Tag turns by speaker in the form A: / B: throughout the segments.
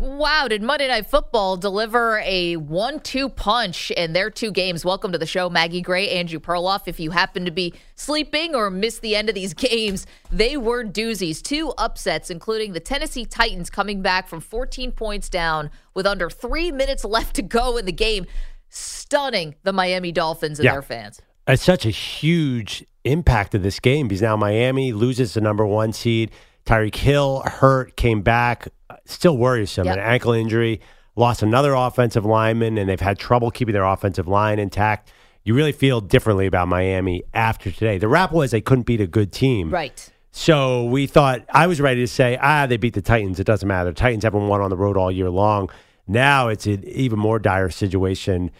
A: Wow, did Monday Night Football deliver a one two punch in their two games? Welcome to the show, Maggie Gray, Andrew Perloff. If you happen to be sleeping or missed the end of these games, they were doozies. Two upsets, including the Tennessee Titans coming back from 14 points down with under three minutes left to go in the game, stunning the Miami Dolphins and
B: Yeah.
A: their fans.
B: It's such a huge impact of this game because now Miami loses the number one seed. Tyreek Hill hurt, came back, still worrisome.
A: Yep.
B: An ankle injury, lost another offensive lineman, and they've had trouble keeping their offensive line intact. You really feel differently about Miami after today. The rap was they couldn't beat a good team.
A: Right.
B: So we thought I was ready to say, ah, they beat the Titans. It doesn't matter. The Titans haven't won on the road all year long. Now it's an even more dire situation.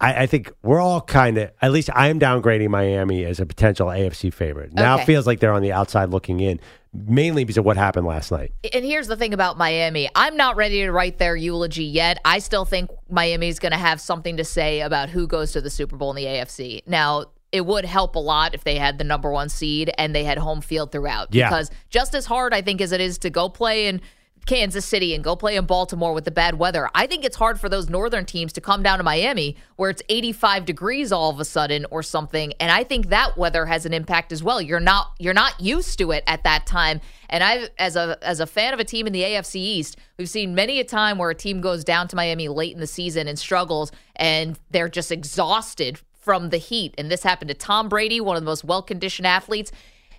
B: I, I think we're all kind of, at least I am downgrading Miami as a potential AFC favorite. Now
A: Okay.
B: it feels like they're on the outside looking in, mainly because of what happened last night.
A: And here's the thing about Miami. I'm not ready to write their eulogy yet. I still think Miami's going to have something to say about who goes to the Super Bowl in the AFC. Now, it would help a lot if they had the number one seed and they had home field throughout.
B: Yeah.
A: Because just as hard, I think, as it is to go play in Kansas City and go play in Baltimore with the bad weather, I think it's hard for those northern teams to come down to Miami where it's 85 degrees all of a sudden or something. And I think that weather has an impact as well. You're not you're not used to it at that time. And I as a as a fan of a team in the AFC East, we've seen many a time where a team goes down to Miami late in the season and struggles and they're just exhausted from the heat. And this happened to Tom Brady, one of the most well-conditioned athletes,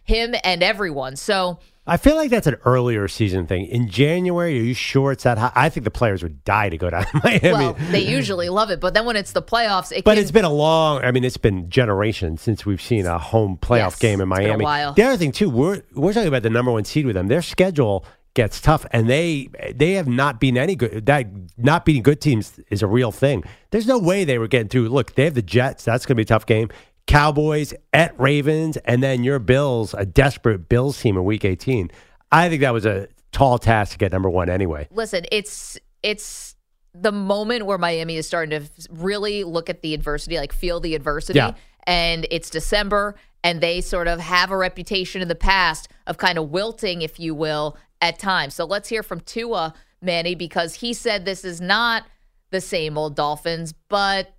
A: him and everyone. So
B: I feel like that's an earlier season thing. In January, are you sure it's that high? I think the players would die to go down to Miami.
A: well, they usually love it, but then when it's the playoffs, it
B: But
A: can,
B: it's been a long. I mean, it's been generations since we've seen a home playoff
A: Yes,
B: game in
A: it's been a
B: Miami.
A: while.
B: The other thing too, we're we're talking about the number one seed with them. Their schedule gets tough, and they they have not been any good. That not beating good teams is a real thing. There's no way they were getting through. Look, they have the Jets. That's going to be a tough game. Cowboys at Ravens, and then your Bills, a desperate Bills team in Week 18. I think that was a tall task to get number one anyway.
A: listen, it's it's the moment where Miami is starting to really look at the adversity, like feel the adversity.
B: Yeah.
A: And it's December, and they sort of have a reputation in the past of kind of wilting, if you will, at times. So let's hear from Tua Manny because he said this is not the same old Dolphins, but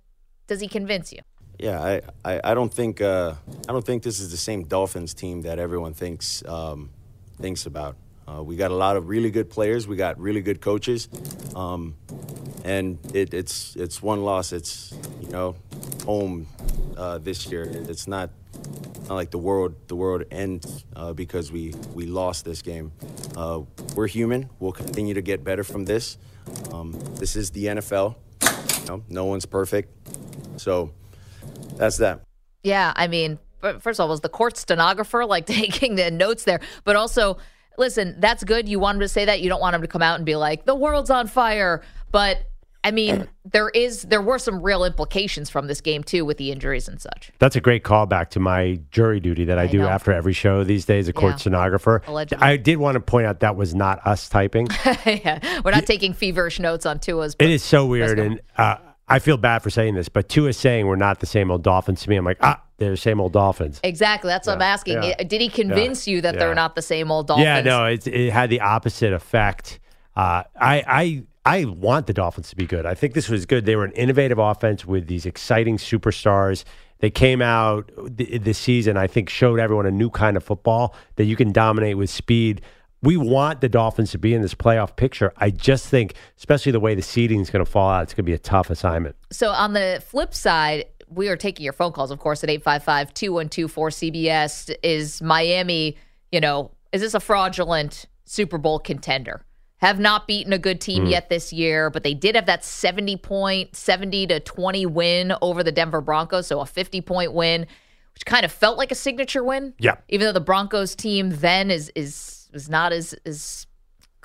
A: does he convince you?
C: Yeah, I, I, I don't think uh, I don't think this is the same Dolphins team that everyone thinks um, thinks about. Uh, we got a lot of really good players. We got really good coaches, um, and it, it's it's one loss. It's you know home uh, this year. It's not not like the world the world ends uh, because we we lost this game. Uh, we're human. We'll continue to get better from this. Um, this is the NFL. You know, no one's perfect, so that's that.
A: Yeah, I mean, first of all, was the court stenographer like taking the notes there? But also, listen, that's good. You want him to say that. You don't want him to come out and be like, "The world's on fire." But I mean, there is there were some real implications from this game too, with the injuries and such.
B: That's a great callback to my jury duty that I,
A: I
B: do
A: know.
B: after every show these days, a court
A: Yeah.
B: stenographer.
A: Allegedly.
B: I did want to point out that was not us typing.
A: yeah, we're not taking feverish notes on Tua's.
B: it is so weird, and uh, I feel bad for saying this, but Tua is saying we're not the same old Dolphins to me. I'm like, ah, they're the same old Dolphins.
A: Exactly. That's what I'm asking.
B: yeah.
A: Did he convince you that
B: yeah.
A: they're not the same old Dolphins?
B: Yeah, no, it, it had the opposite effect. Uh, I, I, I want the Dolphins to be good. I think this was good. They were an innovative offense with these exciting superstars. They came out th- this season, I think, showed everyone a new kind of football that you can dominate with speed. We want the Dolphins to be in this playoff picture. I just think, especially the way the seeding is going to fall out, it's going to be a tough assignment.
A: So on the flip side, we are taking your phone calls, of course, at 855 212 4CBS. Is Miami, you know, is this a fraudulent Super Bowl contender? Have not beaten a good team mm. yet this year, but they did have that 70 point, 70 to 20 win over the Denver Broncos. So a 50 point win, which kind of felt like a signature win.
B: Yeah.
A: Even though the Broncos team then is, is, is not as, as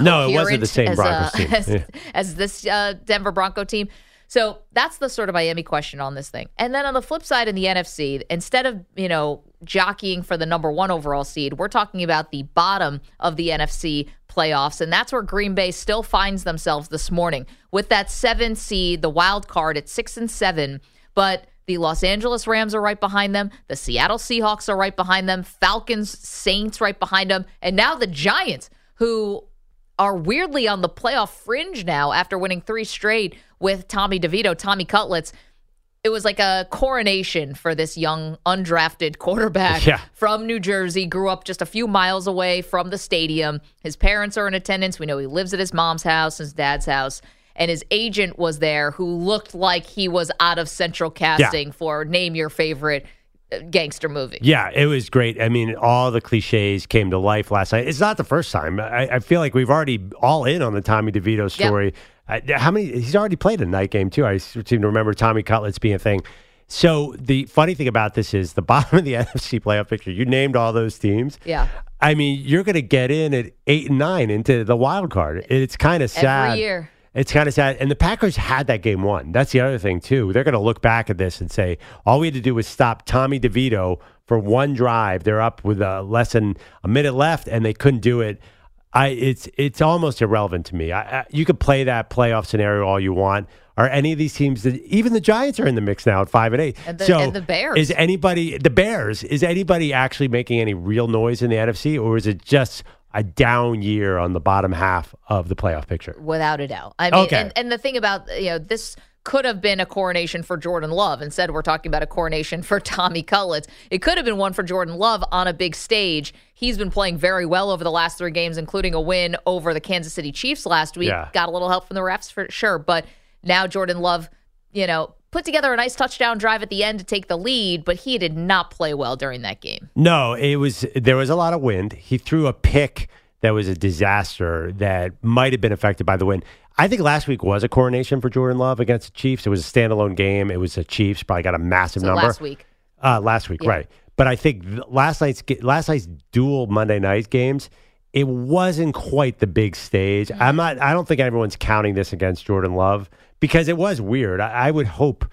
B: No, it wasn't the same
A: as,
B: Broncos
A: uh,
B: team.
A: as,
B: Yeah.
A: as this uh, Denver Bronco team. So that's the sort of Miami question on this thing. And then on the flip side, in the NFC, instead of you know jockeying for the number one overall seed, we're talking about the bottom of the NFC playoffs, and that's where Green Bay still finds themselves this morning with that seven seed, the wild card at six and seven, but. The Los Angeles Rams are right behind them. The Seattle Seahawks are right behind them. Falcons, Saints right behind them. And now the Giants, who are weirdly on the playoff fringe now after winning three straight with Tommy DeVito, Tommy Cutlets. It was like a coronation for this young undrafted quarterback
B: Yeah.
A: from New Jersey, grew up just a few miles away from the stadium. His parents are in attendance. We know he lives at his mom's house, his dad's house, and his agent was there who looked like he was out of central casting for name your favorite uh, gangster movie.
B: Yeah, it was great. I mean, all the cliches came to life last night. It's not the first time. I, I feel like we've already all in on the Tommy DeVito story. Uh, how many? He's already played a night game too. I seem to remember Tommy Cutlets being a thing. So the funny thing about this is the bottom of the NFC playoff picture. You named all those teams.
A: Yeah.
B: I mean, you're going to get in at eight and nine into the wild card. It's kind of sad.
A: Every year.
B: It's kind of sad. And the Packers had that game won. That's the other thing, too. They're going to look back at this and say, all we had to do was stop Tommy DeVito for one drive. They're up with uh, less than a minute left, and they couldn't do it. I, it's it's almost irrelevant to me. I, I, you could play that playoff scenario all you want. Are any of these teams? That, even the Giants are in the mix now at five and eight.
A: And the-
B: so
A: and the Bears.
B: Is anybody the Bears? Is anybody actually making any real noise in the NFC, or is it just a down year on the bottom half of the playoff picture?
A: without a doubt. I mean,
B: Okay.
A: and, and the thing about you know this could have been a coronation for Jordan Love. Instead, we're talking about a coronation for Tommy Cutlets. It could have been one for Jordan Love on a big stage. He's been playing very well over the last three games, including a win over the Kansas City Chiefs last week.
B: Yeah.
A: Got a little help from the refs for sure, but now Jordan Love, you know. Put together a nice touchdown drive at the end to take the lead, but he did not play well during that game.
B: No, it was there was a lot of wind. He threw a pick that was a disaster that might have been affected by the wind. I think last week was a coronation for Jordan Love against the Chiefs. It was a standalone game. It was the Chiefs probably got a massive
A: So
B: number
A: last week,
B: Uh, last week,
A: Yeah.
B: right? But I think last night's last night's dual Monday night games, it wasn't quite the big stage.
A: Mm-hmm.
B: I'm not. I don't think everyone's counting this against Jordan Love because it was weird. I, I would hope.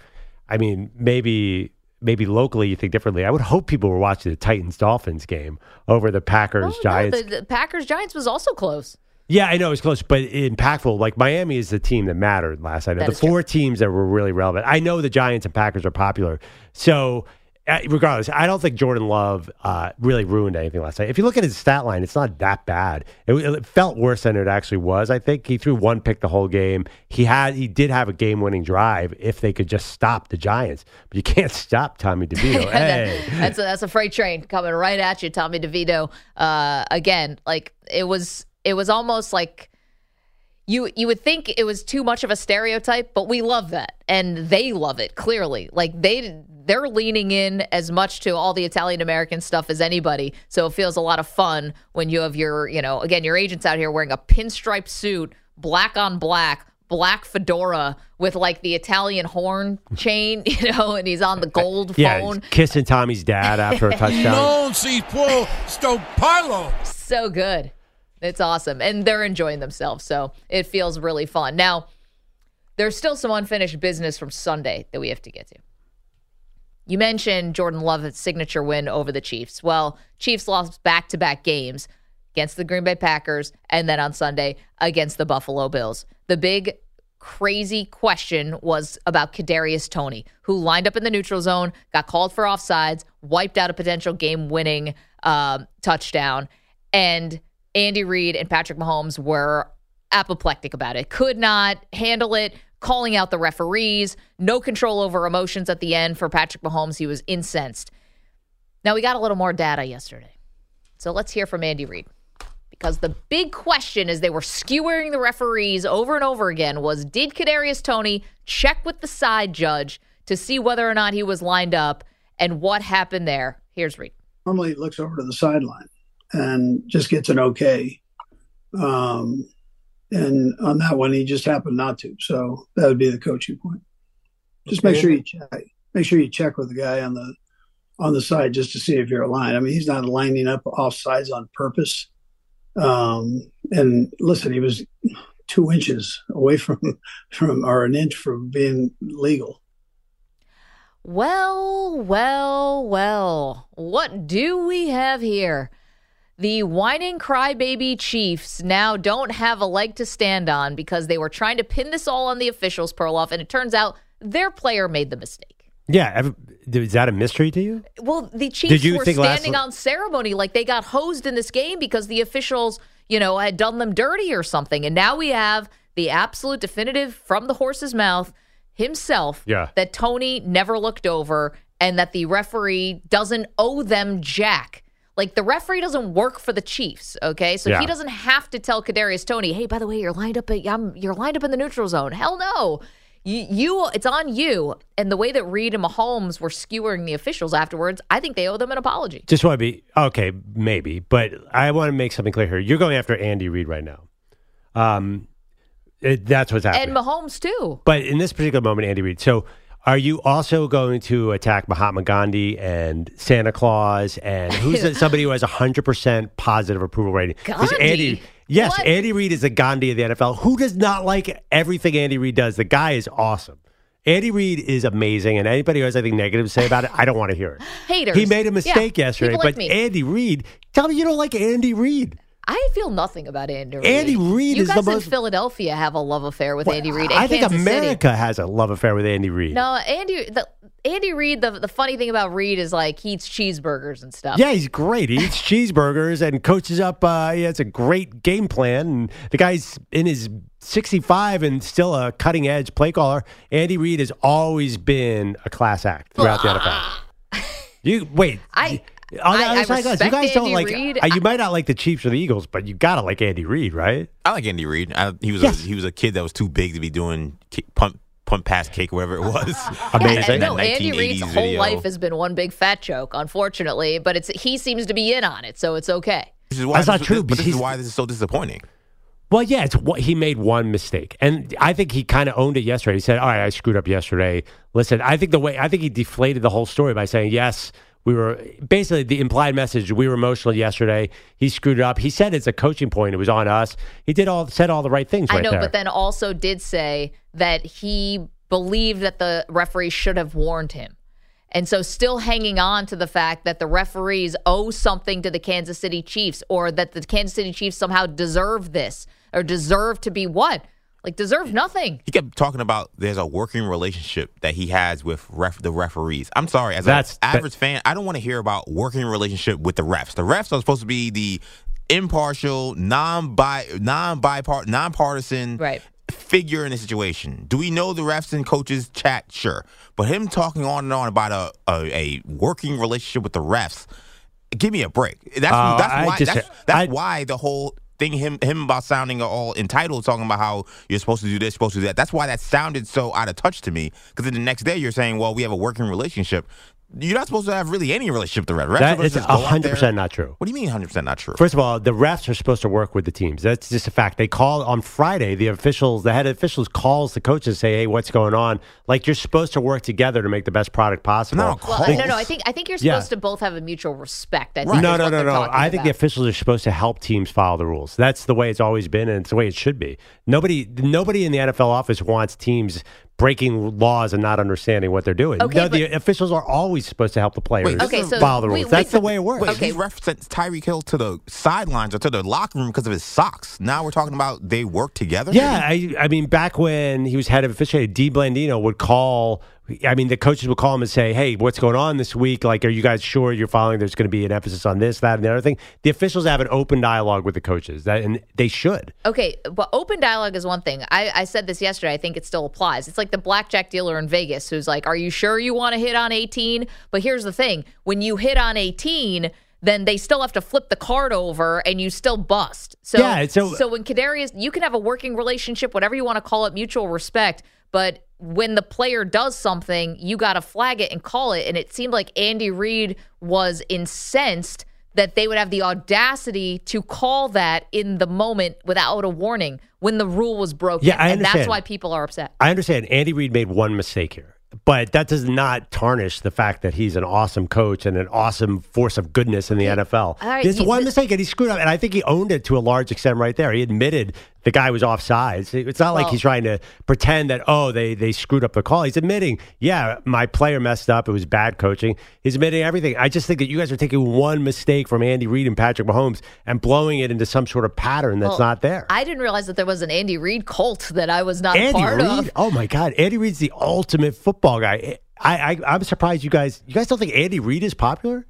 B: I mean, maybe maybe locally you think differently. I would hope people were watching the Titans Dolphins game over the Packers
A: Oh, no,
B: Giants.
A: the, the Packers Giants was also close.
B: Yeah, I know it was close, but impactful. Like Miami is the team that mattered last night.
A: That
B: the
A: is true.
B: four teams that were really relevant. I know the Giants and Packers are popular, so regardless, I don't think Jordan Love uh, really ruined anything last night. If you look at his stat line, it's not that bad. It, it felt worse than it actually was. I think he threw one pick the whole game. He had he did have a game winning drive if they could just stop the Giants, but you can't stop Tommy DeVito. hey.
A: that's a, that's a freight train coming right at you, Tommy DeVito. Uh, again, like it was, it was almost like you you would think it was too much of a stereotype, but we love that, and they love it clearly. Like they they're leaning in as much to all the Italian American stuff as anybody. So it feels a lot of fun when you have your you know again your agents out here wearing a pinstripe suit, black on black. Black fedora with like the Italian horn chain, you know, and he's on the uh, gold
B: Yeah,
A: phone.
B: kissing Tommy's dad after a touchdown.
D: Non si può sto parlo.
A: so good. It's awesome. And they're enjoying themselves. So it feels really fun. Now, there's still some unfinished business from Sunday that we have to get to. You mentioned Jordan Love's signature win over the Chiefs. Well, Chiefs lost back to back games against the Green Bay Packers and then on Sunday against the Buffalo Bills. The big crazy question was about Kadarius Toney, who lined up in the neutral zone, got called for offsides, wiped out a potential game-winning um, touchdown, and Andy Reid and Patrick Mahomes were apoplectic about it. Could not handle it. Calling out the referees, no control over emotions at the end for Patrick Mahomes. He was incensed. Now we got a little more data yesterday, so let's hear from Andy Reid because the big question as they were skewering the referees over and over again was did Kadarius Toney check with the side judge to see whether or not he was lined up and what happened there? Here's Reid.
E: Normally, he looks over to the sideline and just gets an okay. Um, and on that one, he just happened not to. So that would be the coaching point. Just make sure you check. Make sure you check with the guy on the on the side just to see if you're aligned. I mean, he's not lining up off sides on purpose. Um, and listen, he was two inches away from from or an inch from being legal.
A: Well, well, well. What do we have here? The whining crybaby Chiefs now don't have a leg to stand on because they were trying to pin this all on the officials, Perloff, and it turns out their player made the mistake.
B: Yeah, is that a mystery to you?
A: Well, the Chiefs were standing on ceremony like they got hosed in this game because the officials, you know, had done them dirty or something. And now we have the absolute definitive from the horse's mouth himself
B: Yeah.
A: that Toney never looked over and that the referee doesn't owe them jack. Like the referee doesn't work for the Chiefs, okay? So
B: Yeah.
A: he doesn't have to tell Kadarius Toney, "Hey, by the way, you're lined up at um, you're lined up in the neutral zone." Hell no. You, you it's on you. And the way that Reid and Mahomes were skewering the officials afterwards, I think they owe them an apology.
B: Just want to be okay, maybe, but I want to make something clear here. You're going after Andy Reid right now. Um, it, that's what's happening.
A: And Mahomes too.
B: But in this particular moment, Andy Reid. So, are you also going to attack Mahatma Gandhi and Santa Claus and who's somebody who has a hundred percent positive approval rating?
A: Gandhi?
B: Andy, yes,
A: What?
B: Andy Reid is the Gandhi of the NFL. Who does not like everything Andy Reid does? The guy is awesome. Andy Reid is amazing, and anybody who has anything negative to say about it, I don't want to hear it.
A: Haters.
B: He made a
A: Yeah,
B: mistake yesterday,
A: like
B: but
A: me.
B: Andy Reid, tell me you don't like Andy Reid.
A: I feel nothing about Andy Reid.
B: Andy Reid
A: you
B: is the
A: guys in Philadelphia have a love affair with Andy Reid.
B: I think
A: Kansas City.
B: America has a love affair with Andy Reid.
A: No, Andy. The, Andy Reid. The the funny thing about Reid is like he eats cheeseburgers and stuff.
B: Yeah, he's great. He eats cheeseburgers and coaches up. Uh, he has a great game plan. And the guy's in his 65 and still a cutting edge play caller. Andy Reid has always been a class act throughout the NFL. You wait.
A: I-
B: on the
A: I-
B: other
A: I
B: side, guys, you
A: respect
B: guys don't
A: Andy
B: like.
A: Reid.
B: uh, you might not like the Chiefs or the Eagles, but you gotta like Andy Reid, right?
F: I like Andy Reid. I, he was
B: Yes.
F: a, he was a kid that was too big to be doing kick, punt punt pass cake, whatever it was.
B: Amazing.
A: And no,
F: That
A: Andy
F: 1980s
A: Reid's whole
F: video.
A: life has been one big fat joke, unfortunately. But it's he seems to be in on it, so it's okay.
F: This is why
B: That's
F: this,
B: not true,
F: But this
B: because
F: is why this is so disappointing.
B: Well, yeah, it's what he made one mistake, and I think he kind of owned it yesterday. He said, "All right, I screwed up yesterday." Listen, I think the way I think he deflated the whole story by saying, "Yes, we were basically the implied message. We were emotional yesterday. He screwed it up. He said it's a coaching point. It was on us. He did all said all the right things.
A: I
B: right
A: know,
B: there.
A: but then also did say that he believed that the referee should have warned him. And so still hanging on to the fact that the referees owe something to the Kansas City Chiefs or that the Kansas City Chiefs somehow deserve this or deserve to be what? Like deserve nothing.
F: He kept talking about there's a working relationship that he has with ref, the referees. I'm sorry, as
B: That's-
F: an average fan, I don't want to hear about working relationship with the refs. The refs are supposed to be the impartial, non bi non bipart nonpartisan
A: Right.
F: figure in the situation. Do we know the refs and coaches chat? Sure, but him talking on and on about a a, a working relationship with the refs, give me a break. That's
B: Uh,
F: that's why
B: just-
F: that's, that's
B: I-
F: why the whole thing him him about sounding all entitled, talking about how you're supposed to do this, supposed to do that. That's why that sounded so out of touch to me. Because then the next day you're saying, well, we have a working relationship. You're not supposed to have really any relationship with the refs. Refs are
B: that
F: supposed
B: is
F: to just go out
B: hundred
F: there-
B: percent not true.
F: What do you mean 100 percent not true?
B: First of all, the refs are supposed to work with the teams. That's just a fact. They call on Friday. The officials, the head officials, calls the coaches, say, "Hey, what's going on?" Like you're supposed to work together to make the best product possible.
F: No,
A: Well, no, no. I think I think you're
B: Yeah.
A: supposed to both have a mutual respect. I think
B: No, no, no, no. I think the officials are supposed to help teams follow the rules. That's the way it's always been, and it's the way it should be. Nobody, nobody in the NFL office wants teams breaking laws and not understanding what they're doing.
A: Okay,
B: no, the officials are always supposed to help the players
F: Wait,
A: Okay, so
B: follow the rules.
A: we-
B: That's the way it works.
F: Wait,
A: Okay.
F: he ref sent Tyreek Hill to the sidelines or to the locker room because of his socks. Now we're talking about they work together.
B: Yeah, I, I mean, back when he was head of officiating, D. Blandino would call. I mean, the coaches would call him and say, "Hey, what's going on this week? Like, are you guys sure you're following? There's going to be an emphasis on this, that, and the other thing." The officials have an open dialogue with the coaches, that, and they should.
A: Okay, but open dialogue is one thing. I, I said this yesterday. I think it still applies. It's like the blackjack dealer in Vegas who's like, Are you sure you want to hit on 18? But here's the thing when you hit on 18, then they still have to flip the card over and you still bust. So,
B: Yeah, so-
A: so when Kadarius, you can have a working relationship, whatever you want to call it, mutual respect, but when the player does something, you got to flag it and call it. And it seemed like Andy Reid was incensed that they would have the audacity to call that in the moment without a warning when the rule was broken.
B: Yeah, I
A: and that's why people are upset.
B: I understand Andy Reid made one mistake here, but that does not tarnish the fact that he's an awesome coach and an awesome force of goodness in the NFL.
A: All right, you-
B: one mistake and he screwed up, and I think he owned it to a large extent right there. He admitted the guy was offside. It's not like he's trying to pretend that oh they they screwed up the call. He's admitting, yeah, my player messed up. It was bad coaching. He's admitting everything. I just think that you guys are taking one mistake from Andy Reid and Patrick Mahomes and blowing it into some sort of pattern that's
A: Well,
B: not there.
A: I didn't realize that there was an Andy Reid cult that I was not
B: Andy
A: part
B: Reid.
A: of.
B: Oh my God, Andy Reid's the ultimate football guy. I, I I'm surprised you guys. You guys don't think Andy Reid is popular?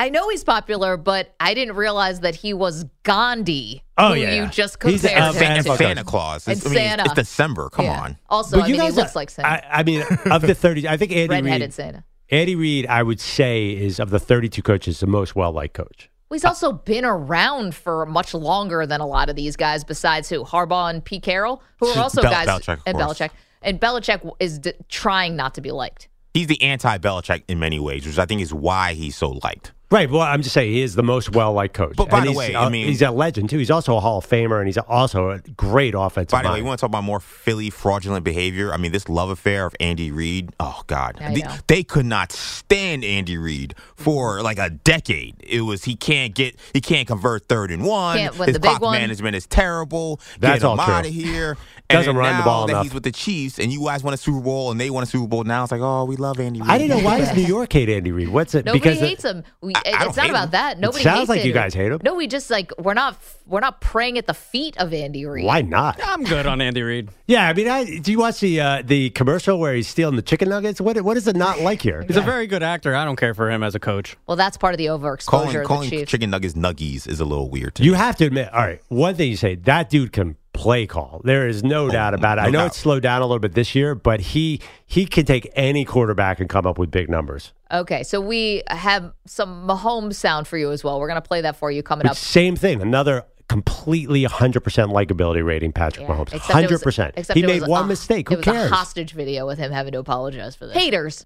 A: I know he's popular, but I didn't realize that he was Gandhi,
B: Oh,
A: who
B: yeah.
A: you just
B: He's a-
A: compared
B: uh,
A: to.
B: fan-
F: And Santa
B: coach.
F: Claus.
A: And
F: I mean,
A: Santa.
F: it's December. Come
A: Yeah.
F: on.
A: Also, I mean, he
B: guys
A: looks
B: are-
A: like Santa.
B: I, I mean, of the thirty, I think Andy
A: Red-headed
B: Reid.
A: Santa.
B: Andy Reid, I would say, is of the thirty-two coaches the most well-liked coach.
A: Well, he's also been around for much longer than a lot of these guys, besides who? Harbaugh and Pete Carroll, who are also
F: Bel-
A: guys.
F: Belichick, of
A: and
F: course.
A: Belichick. And Belichick is d- trying not to be liked.
F: He's the anti-Belichick in many ways, which I think is why he's so liked.
B: Right. Well, I'm just saying he is the most well-liked coach.
F: But by
B: And
F: the
B: he's,
F: way, I mean-
B: he's a legend too. He's also a Hall of Famer, and he's also a great offensive
F: By the way, you want to talk about more Philly fraudulent behavior? I mean, this love affair of Andy Reid. Oh God,
A: I
F: The- they could not stand Andy Reid for like a decade. It was he can't get he can't convert third and one. His
A: the big
F: clock
A: one.
F: management is terrible.
B: That's
F: get him
B: all true.
F: out of here.
B: Doesn't
F: and
B: run the ball
F: that
B: enough.
F: He's with the Chiefs, and you guys won a Super Bowl, and they won a Super Bowl. Now it's like, oh, we love Andy Reid.
B: I didn't know why does New York hate Andy Reid. What's it?
A: Nobody
B: because
A: hates him. We,
F: I- I
A: it's
F: don't
A: not about
F: him.
A: that. Nobody
B: sounds
A: hates
B: like you guys hate him.
A: No, we just like we're not we're not praying at the feet of Andy Reid.
B: Why not?
G: I'm good on Andy Reid.
B: Yeah, I mean, I, do you watch the uh, the commercial where he's stealing the chicken nuggets? What what is it not like here?
G: He's a very good actor. I don't care for him as a coach.
A: Well, that's part of the overexposure
F: calling
A: of the
F: calling chicken nuggets nuggies is a little weird. To
B: You
F: me.
B: have to admit, all right, one thing you say, that dude can play call. There is no doubt about it. I know
F: doubt.
B: it's slowed down a little bit this year, but he he can take any quarterback and come up with big numbers.
A: Okay, so we have some Mahomes sound for you as well. We're going to play that for you coming
B: Which,
A: up.
B: same thing, another completely 100% likability rating Patrick
A: Yeah,
B: Mahomes.
A: except it was-
B: 100%.
A: except
B: he
A: it
B: made
A: was
B: one
A: a-
B: mistake. Who
A: it was
B: cares?
A: a hostage video with him having to apologize for this. Haters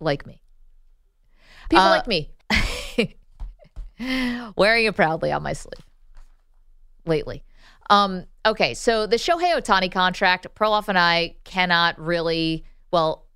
A: like me. People
B: Uh,
A: like me. Wearing it proudly on my sleeve lately. Um, okay, so the Shohei Ohtani contract, Perloff and I cannot really, well,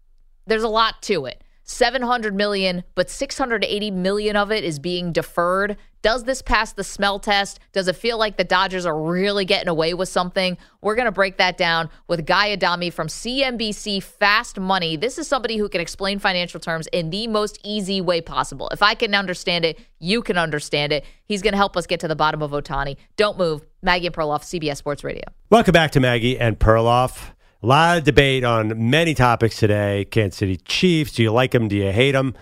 A: there's a lot to it. 700 million, but 680 million of it is being deferred. Does this pass the smell test? Does it feel like the Dodgers are really getting away with something? We're going to break that down with Guy Adami from CNBC Fast Money. This is somebody who can explain financial terms in the most easy way possible. If I can understand it, you can understand it. He's going to help us get to the bottom of Ohtani. Don't move. Maggie and Perloff, CBS Sports Radio.
B: Welcome back to Maggie and Perloff. A lot of debate on many topics today. Kansas City Chiefs. Do you like them? Do you hate them?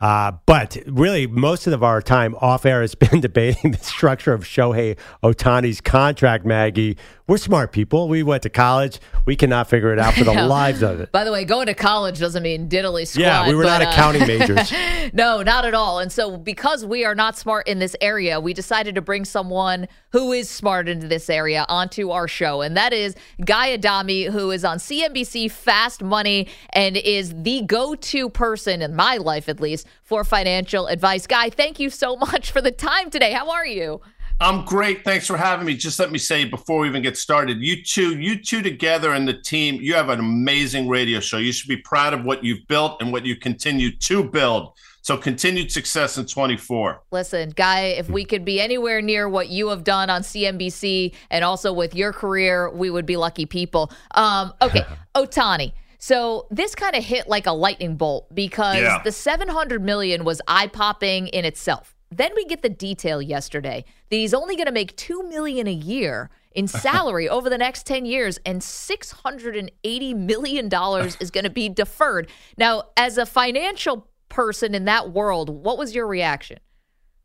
B: Uh, but really, most of our time off air has been debating the structure of Shohei Ohtani's contract, Maggie. We're smart people. We went to college. We cannot figure it out for the lives of it.
A: By the way, going to college doesn't mean diddly squat.
B: Yeah, we were
A: but,
B: not
A: uh,
B: accounting majors.
A: no, not at all. And so, because we are not smart in this area, we decided to bring someone who is smart into this area onto our show. And that is Guy Adami, who is on CNBC Fast Money and is the go to person, in my life at least, for financial advice. Guy, thank you so much for the time today. How are you?
H: I'm great. Thanks for having me. Just let me say before we even get started, you two, you two together and the team, you have an amazing radio show. You should be proud of what you've built and what you continue to build. So continued success in 24.
A: Listen, Guy, if we could be anywhere near what you have done on CNBC and also with your career, we would be lucky people. Um, okay, Ohtani. So this kind of hit like a lightning bolt because
H: Yeah.
A: the 700 million was eye popping in itself. Then we get the detail yesterday that he's only going to make 2 million a year in salary over the next 10 years and 680 million dollars is going to be deferred. Now, as a financial person in that world, what was your reaction?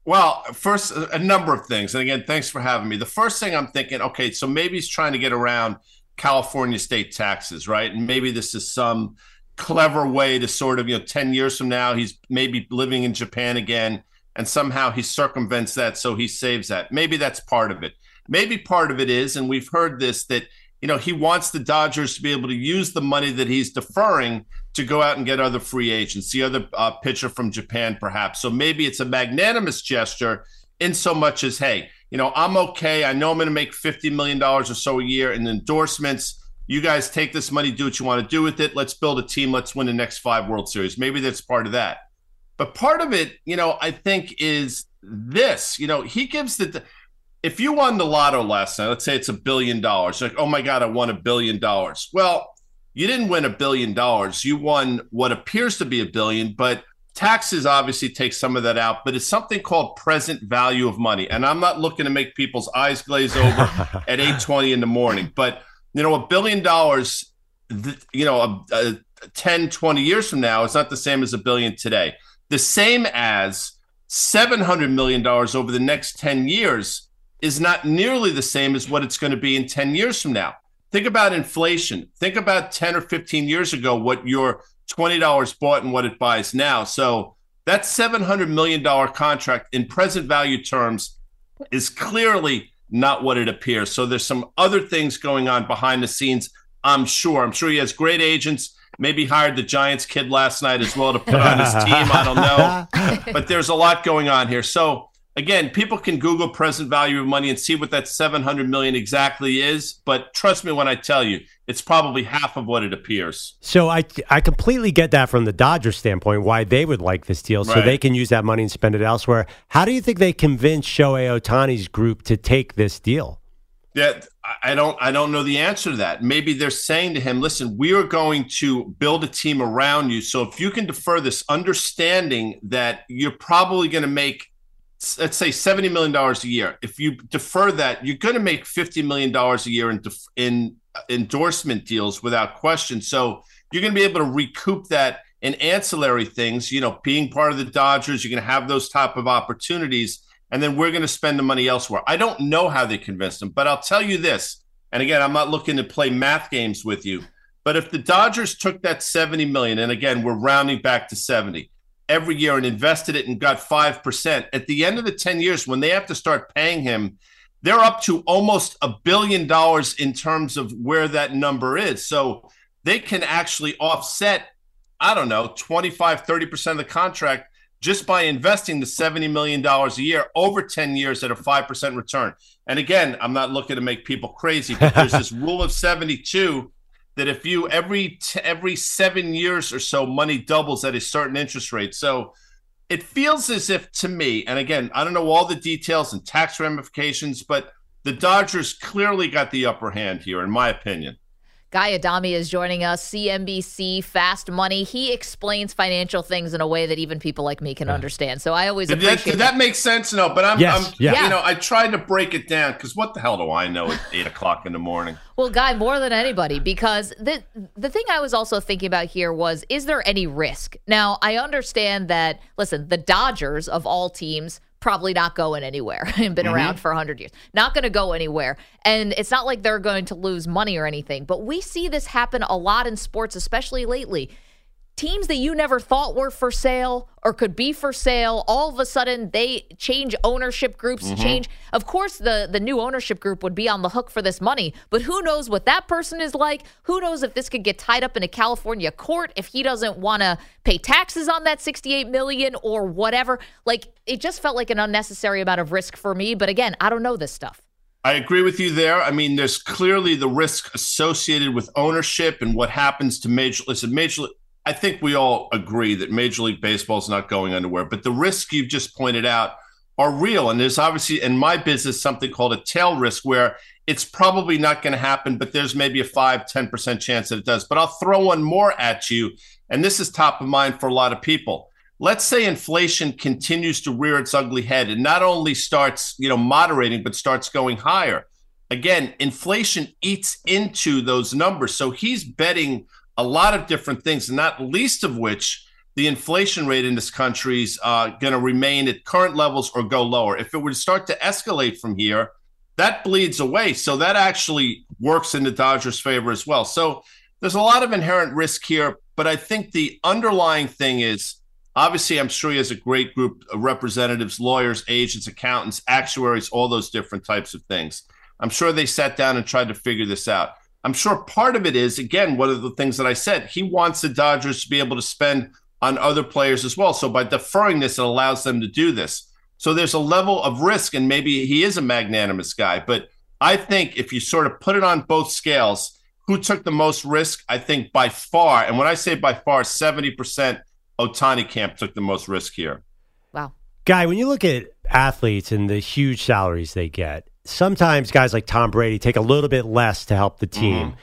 H: Well, first, a a number of things. And again, thanks for having me. The first thing I'm thinking, okay, so maybe he's trying to get around California state taxes, right? And maybe this is some clever way to sort of, you know, 10 years from now, he's maybe living in Japan again and somehow he circumvents that so he saves that. Maybe that's part of it. Maybe part of it is, and we've heard this, that you know he wants the Dodgers to be able to use the money that he's deferring to go out and get other free agents, the other uh, pitcher from Japan, perhaps. So maybe it's a magnanimous gesture in so much as, hey, you know, I'm okay. I know I'm going to make $50 million or so a year in endorsements. You guys take this money, do what you want to do with it. Let's build a team. Let's win the next five World Series. Maybe that's part of that. But part of it, you know, I think is this. You know, he gives the. If you won the lotto last night, let's say it's a billion dollars, like, oh my God, I won a billion dollars. Well, you didn't win a billion dollars. You won what appears to be a billion, but taxes obviously take some of that out. But it's something called present value of money. And I'm not looking to make people's eyes glaze over at 8:20 in the morning, but you know, a billion dollars, you know, a, a 10, 20 years from now is not the same as a billion today. The same as $700 million over the next 10 years is not nearly the same as what it's going to be in 10 years from now. Think about inflation. Think about 10 or 15 years ago what your $20 bought and what it buys now. So that $700 million contract in present value terms is clearly not what it appears. So there's some other things going on behind the scenes, I'm sure. I'm sure he has great agents. Maybe hired the Giants kid last night as well to put on his team. I don't know. But there's a lot going on here. So again, people can Google present value of money and see what that 700 million exactly is. But trust me when I tell you, it's probably half of what it appears.
B: So I, I completely get that from the Dodgers standpoint, why they would like this deal so
H: Right.
B: they can use that money and spend it elsewhere. How do you think they convince Shohei Ohtani's group to take this deal?
H: Yeah, I- don't I don't know the answer to that. Maybe they're saying to him, listen, we are going to build a team around you. So if you can defer this, understanding that you're probably going to make let's say $70 million a year. If you defer that, you're going to make $50 million a year in, def- in endorsement deals without question. So you're going to be able to recoup that in ancillary things, you know, being part of the Dodgers, you're going to have those type of opportunities. And then we're going to spend the money elsewhere. I don't know how they convinced them, but I'll tell you this. And again, I'm not looking to play math games with you, but if the Dodgers took that 70 million, and again, we're rounding back to 70 every year and invested it and got 5%, at the end of the 10 years, when they have to start paying him, they're up to almost a billion dollars in terms of where that number is. So they can actually offset, I don't know, 25, 30% of the contract just by investing the $70 million a year over 10 years at a 5% return. And again, I'm not looking to make people crazy, but there's this rule of 72 that if you every t- every 7 years or so money doubles at a certain interest rate. So it feels as if to me, and again, I don't know all the details and tax ramifications, but the Dodgers clearly got the upper hand here, in my opinion.
A: Guy Adami is joining us, CNBC Fast Money. He explains financial things in a way that even people like me can understand. So I always
H: Did that,
A: appreciate
H: did that make sense? No, but I'm,
B: Yes,
H: I'm
B: yeah.
H: you know, I tried to break it down because what the hell do I know at eight o'clock in the morning?
A: Well, Guy, more than anybody, because the the thing I was also thinking about here was, is there any risk? Now, I understand that. Listen, the Dodgers of all teams probably not going anywhere and been mm-hmm. around for 100 years. Not going to go anywhere. And it's not like they're going to lose money or anything but we see this happen a lot in sports especially lately teams that you never thought were for sale or could be for sale all of a sudden they change ownership groups mm-hmm. change of course the the new ownership group would be on the hook for this money but who knows what that person is like who knows if this could get tied up in a california court if he doesn't want to pay taxes on that 68 million or whatever like it just felt like an unnecessary amount of risk for me but again i don't know this stuff
H: I agree with you there. I mean, there's clearly the risk associated with ownership and what happens to major. Listen, major. I think we all agree that Major League Baseball is not going anywhere, but the risks you've just pointed out are real. And there's obviously in my business something called a tail risk where it's probably not going to happen, but there's maybe a 5, 10% chance that it does. But I'll throw one more at you. And this is top of mind for a lot of people. Let's say inflation continues to rear its ugly head and not only starts, you know, moderating, but starts going higher. Again, inflation eats into those numbers. So he's betting a lot of different things, not least of which the inflation rate in this country is uh, going to remain at current levels or go lower. If it were to start to escalate from here, that bleeds away. So that actually works in the Dodgers' favor as well. So there's a lot of inherent risk here, but I think the underlying thing is Obviously, I'm sure he has a great group of representatives, lawyers, agents, accountants, actuaries, all those different types of things. I'm sure they sat down and tried to figure this out. I'm sure part of it is, again, one of the things that I said, he wants the Dodgers to be able to spend on other players as well. So by deferring this, it allows them to do this. So there's a level of risk, and maybe he is a magnanimous guy. But I think if you sort of put it on both scales, who took the most risk? I think by far, and when I say by far, 70% Ohtani camp took the most risk here.
A: Wow.
B: Guy, when you look at athletes and the huge salaries they get, sometimes guys like Tom Brady take a little bit less to help the mm-hmm. team.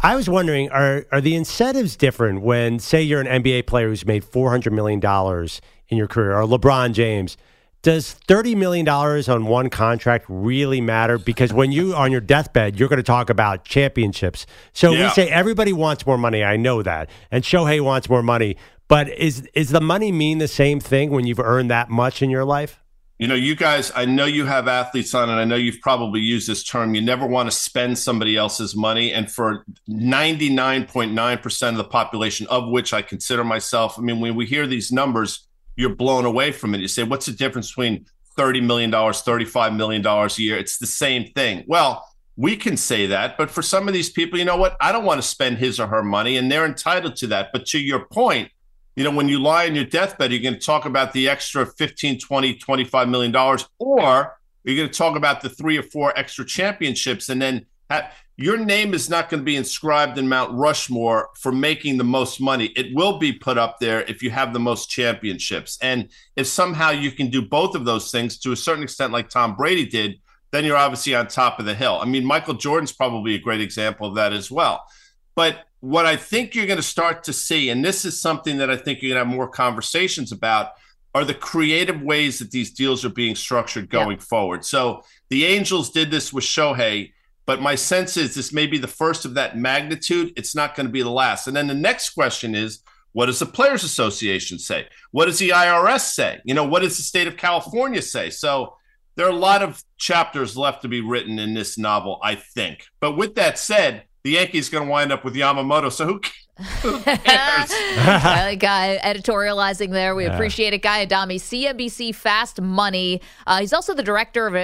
B: I was wondering, are are the incentives different when, say, you're an NBA player who's made four hundred million dollars in your career, or LeBron James? Does thirty million dollars on one contract really matter? Because when you are on your deathbed, you're going to talk about championships. So we say everybody wants more money. I know that, and Shohei wants more money. But is is the money mean the same thing when you've earned that much in your life?
H: You know, you guys, I know you have athletes on, and I know you've probably used this term. You never want to spend somebody else's money. And for 99.9% of the population, of which I consider myself, I mean, when we hear these numbers, you're blown away from it. You say, what's the difference between $30 million, $35 million a year? It's the same thing. Well, we can say that, but for some of these people, you know what? I don't want to spend his or her money, and they're entitled to that. But to your point, you know, when you lie on your deathbed, you're going to talk about the extra 15, 20, 25 million dollars, or you're going to talk about the three or four extra championships. And then ha- your name is not going to be inscribed in Mount Rushmore for making the most money. It will be put up there if you have the most championships. And if somehow you can do both of those things to a certain extent, like Tom Brady did, then you're obviously on top of the hill. I mean, Michael Jordan's probably a great example of that as well. But what I think you're going to start to see, and this is something that I think you're going to have more conversations about, are the creative ways that these deals are being structured going forward. So the Angels did this with Shohei, but my sense is this may be the first of that magnitude. It's not going to be the last. And then the next question is, what does the Players Association say? What does the IRS say? You know, what does the state of California say? So there are a lot of chapters left to be written in this novel, I think. But with that said, the Yankees going to wind up with Yamamoto. So who, who cares?
A: I like Guy editorializing there. We
H: Yeah.
A: appreciate it, Guy Adami, CNBC Fast Money. Uh, he's also the director of,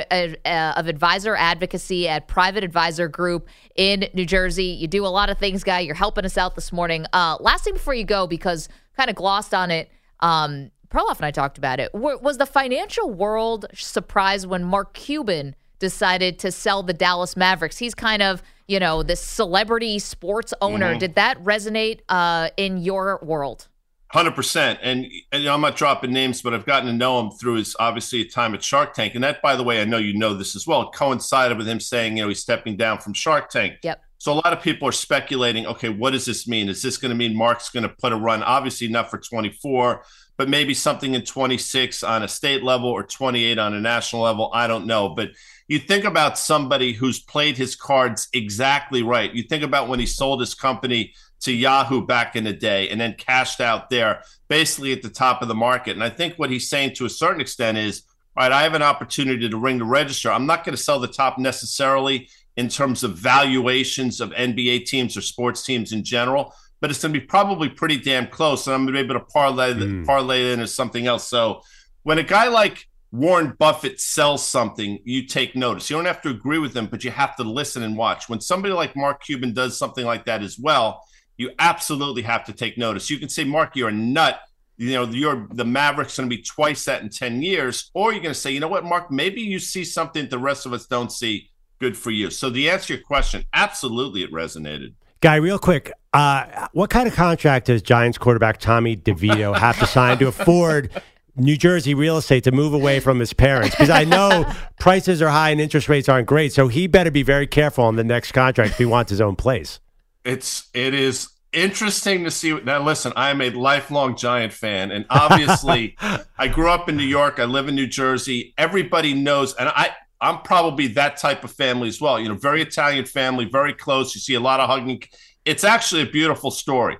A: uh, of advisor advocacy at Private Advisor Group in New Jersey. You do a lot of things, Guy. You're helping us out this morning. Uh, last thing before you go, because kind of glossed on it. Um, Perloff and I talked about it. W- was the financial world surprised when Mark Cuban decided to sell the Dallas Mavericks? He's kind of, you know, this celebrity sports owner.
H: Mhm.
A: Did that resonate uh, in your world?
H: Hundred percent, and, and you know, I'm not dropping names, but I've gotten to know him through his obviously time at Shark Tank, and that, by the way, I know you know this as well. It coincided with him saying, you know, he's stepping down from Shark Tank.
A: Yep.
H: So a lot of people are speculating. Okay, what does this mean? Is this going to mean Mark's going to put a run? Obviously not for 24, but maybe something in 26 on a state level or 28 on a national level. I don't know, but you think about somebody who's played his cards exactly right. You think about when he sold his company to Yahoo back in the day and then cashed out there basically at the top of the market. And I think what he's saying to a certain extent is, all right, I have an opportunity to ring the register. I'm not going to sell the top necessarily in terms of valuations of NBA teams or sports teams in general, but it's going to be probably pretty damn close. And I'm going to be able to parlay, hmm. parlay it into something else. So when a guy like Warren Buffett sells something, you take notice. You don't have to agree with them, but you have to listen and watch. When somebody like Mark Cuban does something like that as well, you absolutely have to take notice. You can say, Mark, you're a nut. You know, you're the Mavericks going to be twice that in 10 years. Or you're going to say, you know what, Mark, maybe you see something the rest of us don't see. Good for you. So the answer to your question, absolutely it resonated.
B: Guy, real quick, uh, what kind of contract does Giants quarterback Tommy DeVito have to sign to afford New Jersey real estate to move away from his parents? Because I know prices are high and interest rates aren't great, so he better be very careful on the next contract if he wants his own place.
H: It's it is interesting to see. Now, listen, I'm a lifelong Giant fan, and obviously, I grew up in New York. I live in New Jersey. Everybody knows, and I I'm probably that type of family as well. You know, very Italian family, very close. You see a lot of hugging. It's actually a beautiful story.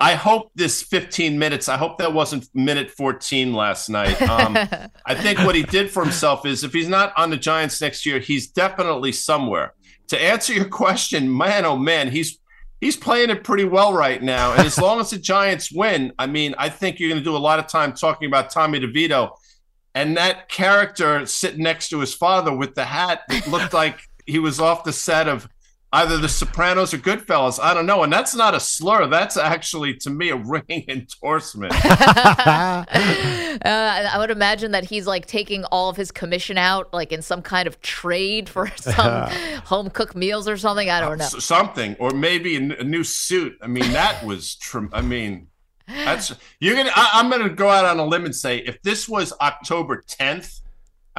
H: I hope this 15 minutes. I hope that wasn't minute 14 last night. Um, I think what he did for himself is if he's not on the Giants next year, he's definitely somewhere. To answer your question, man, oh man, he's he's playing it pretty well right now. And as long as the Giants win, I mean, I think you're going to do a lot of time talking about Tommy DeVito and that character sitting next to his father with the hat that looked like he was off the set of either The Sopranos or Goodfellas. I don't know. And that's not a slur. That's actually, to me, a ringing endorsement.
A: uh, I would imagine that he's like taking all of his commission out, like in some kind of trade for some home cooked meals or something. I don't know.
H: S- something, or maybe a, n- a new suit. I mean, that was. Tr- I mean, that's you're gonna. I, I'm gonna go out on a limb and say if this was October 10th,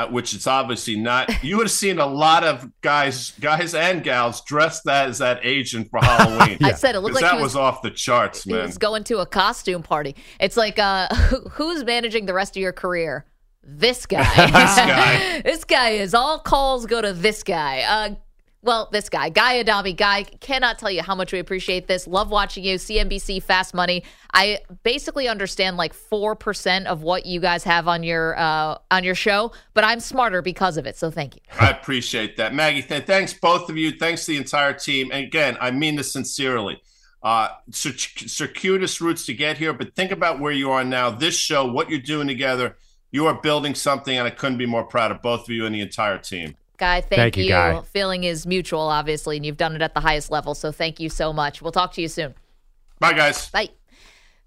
H: uh, which it's obviously not, you would have seen a lot of guys, guys and gals dressed that as that agent for Halloween.
A: I said it looked like
H: that was,
A: was-
H: off the charts,
A: He
H: man.
A: was going to a costume party. It's like, uh, who's managing the rest of your career? This guy.
H: This guy.
A: this guy is. All calls go to this guy. Uh, well, this guy, Guy Adami. Guy, cannot tell you how much we appreciate this. Love watching you. CNBC Fast Money. I basically understand like four percent of what you guys have on your uh, on your show, but I'm smarter because of it. So thank you.
H: I appreciate that, Maggie. Th- thanks both of you. Thanks to the entire team. And again, I mean this sincerely. Uh, cir- circuitous routes to get here, but think about where you are now. This show, what you're doing together, you are building something, and I couldn't be more proud of both of you and the entire team.
A: Guy, thank,
B: Thank you, Guy.
A: Feeling is mutual, obviously, and you've done it at the highest level. So thank you so much. We'll talk to you soon.
H: Bye, guys.
A: Bye.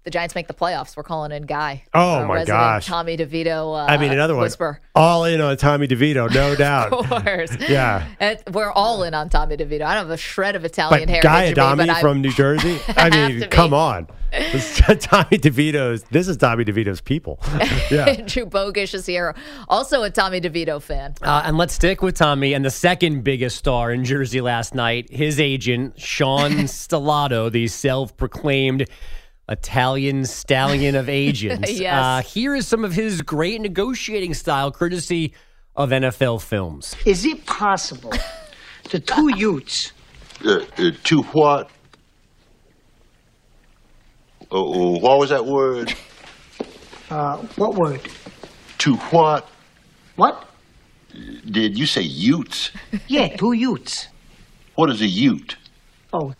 A: The Giants make the playoffs. We're calling in Guy.
B: Oh,
A: Our
B: my gosh.
A: Tommy DeVito. Uh,
B: I mean, another one.
A: Whisper.
B: All in on Tommy DeVito, no doubt.
A: Of course.
B: Yeah.
A: And we're all in on Tommy DeVito. I don't have a shred of Italian heritage.
B: Guy
A: in me, but
B: from New Jersey? I mean,
A: to be.
B: come on. Tommy DeVito's, this is Tommy DeVito's people. Yeah.
A: Andrew Bogish is here, also a Tommy DeVito fan.
G: Uh, and let's stick with Tommy and the second biggest star in Jersey last night, his agent, Sean Stellato, the self proclaimed Italian stallion of agents.
A: Yes.
G: Uh, here is some of his great negotiating style, courtesy of NFL films.
I: Is it possible the two youths
J: Uh, uh, to what? Uh, what was that word?
I: Uh, what word?
J: To what?
I: What?
J: Did you say Utes?
I: Yeah, two Utes.
J: What is a Ute?
I: Oh,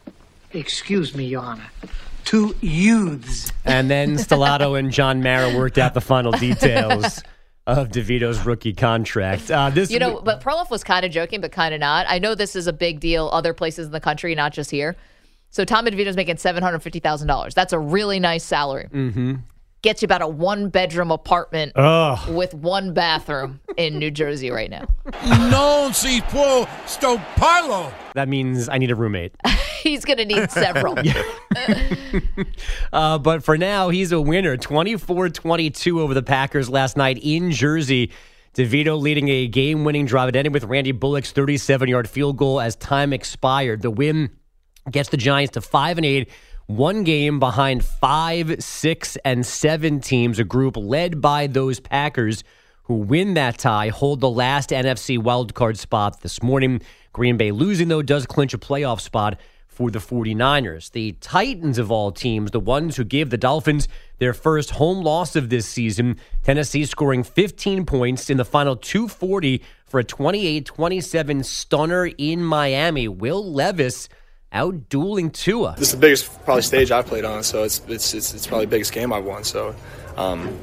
I: excuse me, Your Honor. Two youths.
G: And then Stellato and John Mara worked out the final details of DeVito's rookie contract. Uh, this
A: You know, but Perloff was kind of joking, but kind of not. I know this is a big deal other places in the country, not just here. So Tommy DeVito's making seven hundred fifty thousand dollars. That's a really nice salary.
G: Mm-hmm.
A: Gets you about a one bedroom apartment
B: Ugh.
A: with one bathroom in New Jersey right now.
D: Non si può sto parlo.
G: That means I need a roommate.
A: He's going to need several.
G: Uh, but for now, he's a winner 24 22 over the Packers last night in Jersey. DeVito leading a game winning drive. It ended with Randy Bullock's 37 yard field goal as time expired. The win gets the Giants to 5 and 8. One game behind five, six, and seven teams, a group led by those Packers who win that tie, hold the last NFC wildcard spot this morning. Green Bay losing, though, does clinch a playoff spot for the 49ers. The Titans of all teams, the ones who give the Dolphins their first home loss of this season, Tennessee scoring 15 points in the final 240 for a 28 27 stunner in Miami. Will Levis out dueling Tua.
K: This is the biggest probably stage I've played on, so it's it's it's, it's probably the biggest game I've won. So, um,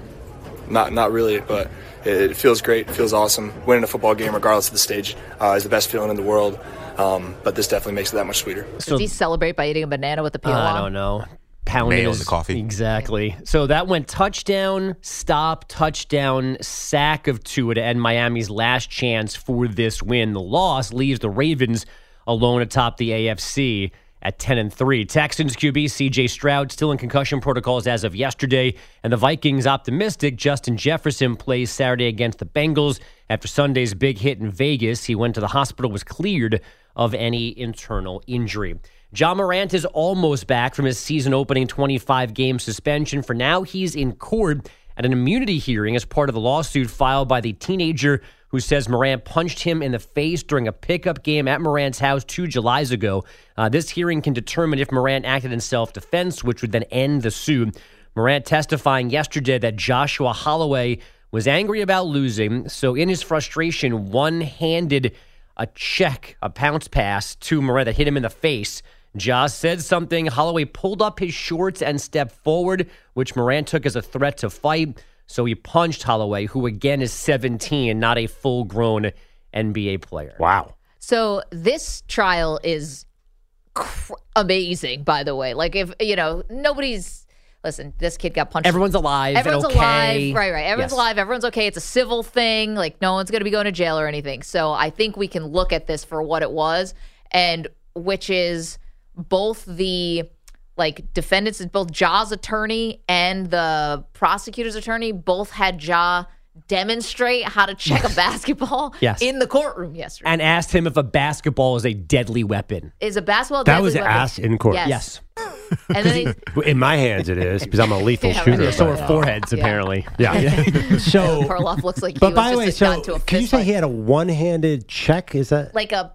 K: not not really, but it, it feels great. It feels awesome. Winning a football game, regardless of the stage, uh, is the best feeling in the world. Um, but this definitely makes it that much sweeter.
A: So, Does he celebrate by eating a banana with the peel
G: I don't know. Pounding
F: Mayo in
G: his-
F: the coffee.
G: Exactly. So that went touchdown, stop, touchdown, sack of Tua to end Miami's last chance for this win. The loss leaves the Ravens alone atop the AFC at 10 and 3. Texans QB CJ Stroud still in concussion protocols as of yesterday, and the Vikings optimistic Justin Jefferson plays Saturday against the Bengals after Sunday's big hit in Vegas. He went to the hospital was cleared of any internal injury. Ja Morant is almost back from his season opening 25 game suspension. For now, he's in court at an immunity hearing as part of the lawsuit filed by the teenager who says Morant punched him in the face during a pickup game at Morant's house two Julys ago. Uh, this hearing can determine if Morant acted in self defense, which would then end the suit. Morant testifying yesterday that Joshua Holloway was angry about losing, so in his frustration, one handed a check, a pounce pass to Morant that hit him in the face. Josh said something. Holloway pulled up his shorts and stepped forward, which Morant took as a threat to fight. So he punched Holloway, who again is 17, not a full grown NBA player.
B: Wow.
A: So this trial is cr- amazing, by the way. Like if you know nobody's listen, this kid got punched.
G: Everyone's alive. and
A: Everyone's
G: okay.
A: alive, right? Right. Everyone's
G: Yes.
A: alive. Everyone's okay. It's a civil thing. Like no one's going to be going to jail or anything. So I think we can look at this for what it was, and which is both the like defendants, both Ja's attorney and the prosecutor's attorney, both had Ja demonstrate how to check a basketball
G: Yes.
A: in the courtroom yesterday.
G: And asked him if a basketball is a deadly weapon.
A: Is a basketball
B: That
A: deadly
B: was
A: weapon?
B: asked in court.
A: Yes. And then they,
B: In my hands, it is because I'm a lethal
A: Yeah,
B: shooter.
A: right.
G: So are foreheads,
A: Yeah.
G: apparently.
B: Yeah. so,
A: Karloff looks like
B: but by the way,
A: a-
B: so
A: got into a
B: can you say he had a one-handed check? Is that
A: like a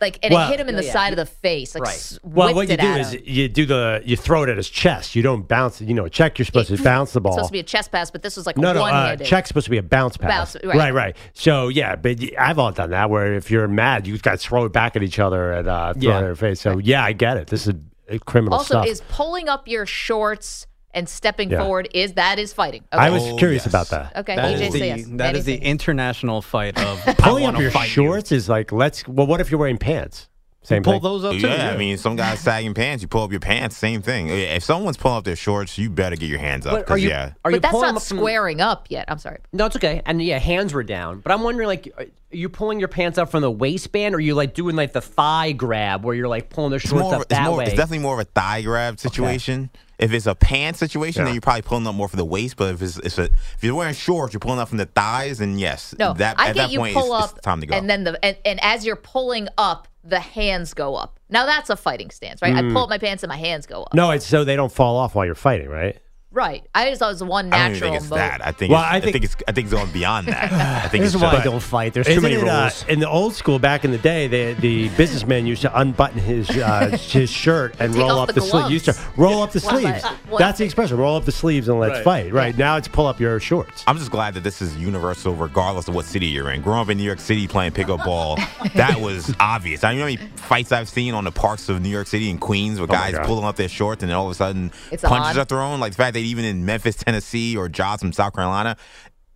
A: like and
B: Well-
A: it hit him in the
G: Yeah.
A: side of the face, like s-
B: Well, what you do is
A: him.
B: you do the you throw it at his chest. You don't bounce. It. You know, a check. You're supposed to bounce the ball.
A: It's supposed to be a chest pass, but this was like
B: no,
A: a
B: no. Uh,
A: one-handed.
B: check's supposed to be a bounce pass.
A: Bounce, right.
B: right, right. So yeah, but y- I've all done that. Where if you're mad, you guys throw it back at each other and uh, throw
G: Yeah.
B: it in their face. So yeah, I get it. This is uh, criminal
A: also,
B: stuff.
A: is pulling up your shorts and stepping
B: Yeah.
A: forward is that is fighting? Okay.
B: I was
F: Oh,
B: curious
F: yes.
B: about that.
A: okay.
L: That
A: AJ
L: is the
A: yes.
L: that is the international fight of
B: Pulling up your
L: fight you.
B: shorts is like let's. Well, what if you're wearing pants? Same thing.
L: Pull
B: thing.
L: those up too.
F: Yeah, I mean, some guys sagging pants. You pull up your pants, same thing. If someone's pulling up their shorts, you better get your hands up.
G: But are
F: 'cause,
G: you,
F: yeah,
G: are you
A: but that's not
G: up from-
A: squaring up yet. I'm sorry.
G: No, it's okay. And yeah, hands were down. But I'm wondering, like, are you pulling your pants up from the waistband, or are you like doing like the thigh grab, where you're like pulling the
F: it's
G: shorts
F: more.
G: up
F: It's,
G: that
F: more
G: way?
F: it's definitely more of a thigh grab situation. If it's a pants situation,
B: Yeah.
F: then you're probably pulling up more for the waist. But if it's, it's a, if you're wearing shorts, you're pulling up from the thighs, and yes,
A: No,
F: that
A: I
F: at that
A: you
F: point,
A: pull
F: it's,
A: up
F: it's time to go.
A: and then the and, and as you're pulling up, the hands go up. Now that's a fighting stance, right? I
B: Mm.
A: pull up my pants and my hands go up.
B: No, it's so they don't fall off while you're fighting, right?
A: Right. I just thought it was one
F: I don't
A: natural
F: even think it's
A: mode.
F: that. I think.
B: Well,
F: it's,
B: I
F: I
B: think-
F: think, it's. I think it's going beyond that. I think
G: This
F: it's
G: is why I
F: just,
G: don't fight. There's too many
B: it, uh,
G: rules.
B: in the old school, back in the day, the the businessman used to unbutton his uh, his shirt and
A: Take
B: roll up
A: the
B: the, sleeve. Used to roll up the
A: One by-
B: sleeves.
A: one
B: That's the expression. Roll up the sleeves and let's
G: Right.
B: fight. Right now, it's pull up your shorts.
F: I'm just glad that this is universal, regardless of what city you're in. Growing up in New York City playing pickup ball, that was obvious. I mean, how many fights I've seen on the parks of New York City and Queens with
B: Oh
F: guys pulling up their shorts and then all of a sudden
A: It's
F: punches
A: on.
F: are thrown. Like the fact that even in Memphis, Tennessee, or Josh from South Carolina,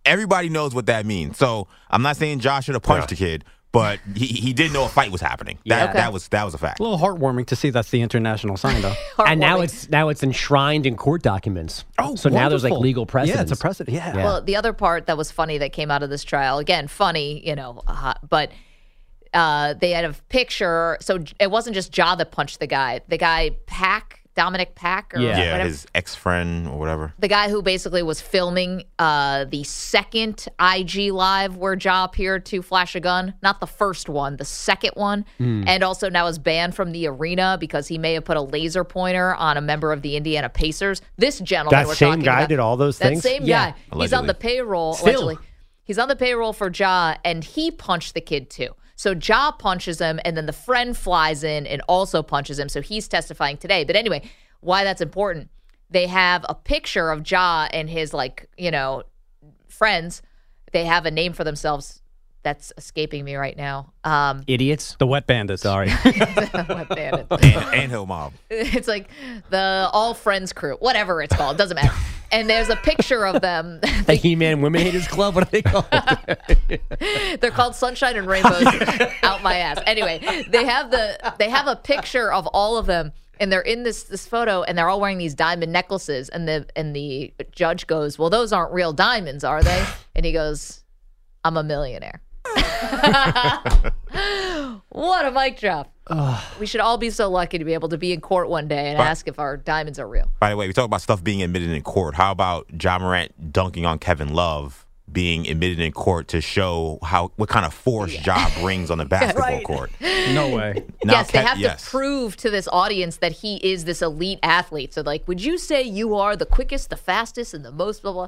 F: everybody knows what that means. So I'm not saying Josh should have punched the kid, but he, he did know a fight was happening. That
G: Yeah.
A: Okay.
F: that was that was a fact.
L: A little heartwarming to see that's the international sign, though.
G: and now it's now it's enshrined in court documents.
L: Oh,
G: so now there's like legal precedent.
L: Yeah, it's a precedent. Yeah.
G: Yeah.
A: Well, the other part that was funny that came out of this trial, again, funny, you know, uh, but uh, they had a picture. So it wasn't just Ja that punched the guy. The guy Pack, Dominic Pack, or
G: Yeah.
F: yeah,
A: whatever.
F: his ex friend or whatever.
A: the guy who basically was filming uh, the second IG live where Ja appeared to flash a gun, not the first one, the second one,
G: Hmm.
A: and also now is banned from the arena because he may have put a laser pointer on a member of the Indiana Pacers. This gentleman,
B: That
A: we're
B: same
A: talking
B: guy
A: about-
B: did all those
A: that
B: things?
A: same
G: Yeah.
A: guy, he's on the payroll
G: Still.
A: allegedly. He's on the payroll for Ja, and he punched the kid too. So Ja punches him, and then the friend flies in and also punches him. So he's testifying today. But anyway, why that's important? They have a picture of Ja and his like you know friends. They have a name for themselves. That's escaping me right now. Um,
G: idiots.
L: The wet bandits. Sorry.
A: what band it-
F: And, and Hill Mob.
A: it's like the All Friends crew, whatever it's called, doesn't matter. And there's a picture of them.
G: The He-Man Women Haters Club. What are they called?
A: They're called Sunshine and Rainbows out my ass. Anyway, they have the they have a picture of all of them and they're in this this photo and they're all wearing these diamond necklaces and the and the judge goes, "Well, those aren't real diamonds, are they?" And he goes, "I'm a millionaire." what a mic drop. We should all be so lucky to be able to be in court one day and
F: But-
A: ask if our diamonds are real.
F: By the way, we talk about stuff being admitted in court. How about Ja Morant dunking on Kevin Love being admitted in court to show how what kind of force Ja brings on the basketball
A: right.
F: court?
L: no way.
F: Now
A: yes, they have
F: yes.
A: to prove to this audience that he is this elite athlete. So, like, would you say you are the quickest, the fastest, and the most blah blah?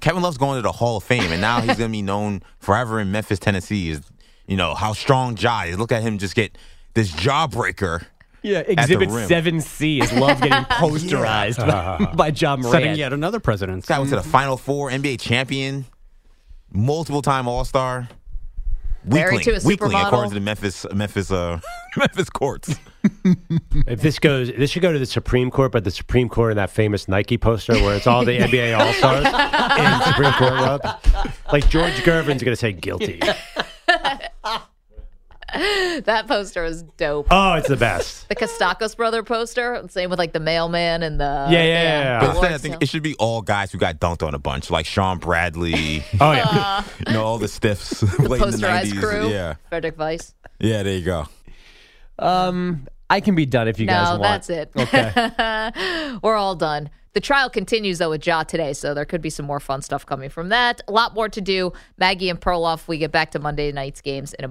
F: Kevin Love's going to the Hall of Fame, and now he's going to be known forever in Memphis, Tennessee. Is you know how strong Ja is. Look at him just get this jawbreaker.
G: Yeah, Exhibit 7C is love getting posterized uh-huh. by, by Ja Morant.
L: Setting yet another precedent.
F: This guy went to the Final Four, NBA champion, multiple time All Star.
A: Married to a
F: weakling,
A: supermodel.
F: according to the Memphis Memphis uh, Memphis courts.
B: If this goes, this should go to the Supreme Court, but the Supreme Court in that famous Nike poster where it's all the NBA All Stars in Supreme Court robe. Like George Gervin's going to say guilty.
A: that poster was dope.
B: Oh, it's the best.
A: The Costacos brother poster, same with like the mailman and the
B: Yeah, yeah, yeah, yeah.
F: But instead, I think it should be all guys who got dunked on a bunch, like Shawn Bradley.
B: Oh yeah,
F: you know all the stiffs.
A: the
F: late in the
A: posterized
F: 90s.
A: crew.
F: Yeah,
A: Frédéric Weis.
F: yeah. There you go.
G: Um, I can be done if you guys want.
A: no, that's it.
G: Okay.
A: We're all done. The trial continues though with Ja today, so there could be some more fun stuff coming from that. A lot more to do. Maggie and Perloff, we get back to Monday night's games in a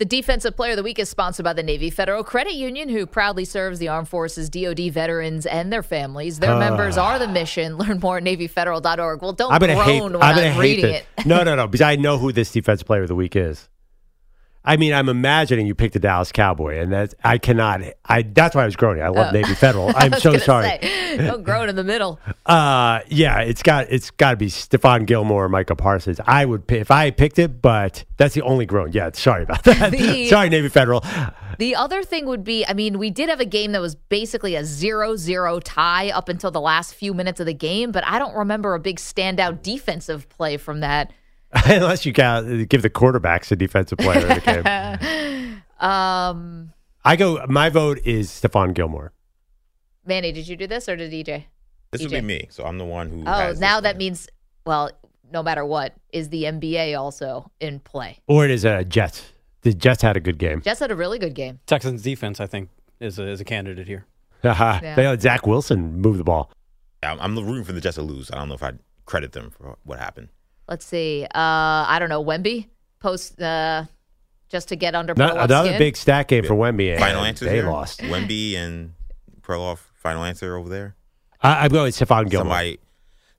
A: The Defensive Player of the Week is sponsored by the Navy Federal Credit Union, who proudly serves the Armed Forces, DoD veterans, and their families. Their
B: Ah.
A: members are the mission. Learn more at NavyFederal.org. Well, don't
B: I'm gonna
A: groan
B: hate.
A: when
B: I'm
A: I'm,
B: gonna hate
A: reading it.
B: No, no, no. Because I know who this defensive player of the week is. I mean, I'm imagining you picked the Dallas Cowboy, and that I cannot. I that's why I was groaning. I love
A: Oh.
B: Navy Federal. I'm so sorry.
A: say, don't groan in the middle.
B: Uh, yeah, it's got it's got to be Stephon Gilmore or Micah Parsons. I would pi- if I picked it, but that's the only groan. Yeah, sorry about that.
A: The-
B: sorry, Navy Federal.
A: The other thing would be, I mean, we did have a game that was basically a zero-zero tie up until the last few minutes of the game, but I don't remember a big standout defensive play from that.
B: Unless you count, give the quarterbacks a defensive player in the game.
A: um,
B: I go. My vote is Stephon Gilmore.
A: Manny, did you do this or did DJ?
F: This would be me. So I'm the one who.
A: Oh,
F: has
A: now that means, well, no matter what, is the NBA also in play?
B: Or it is a Jets. The Jets had a good game.
A: Jets had a really good game.
L: Texans defense, I think, is a, is a candidate here.
A: Yeah.
B: They let Zach Wilson move the ball.
F: I'm, I'm rooting for the Jets to lose. I don't know if I'd credit them for what happened.
A: Let's see. Uh, I don't know. Wemby post uh, just to get under
B: No-
A: Perloff's
B: another
A: skin.
B: big stat game for Wemby. and
F: Final answers
B: They
F: here?
B: lost.
F: Wemby and Perloff. Final answer over there.
B: I, I'm going Stephon Gilmore.
F: Somebody.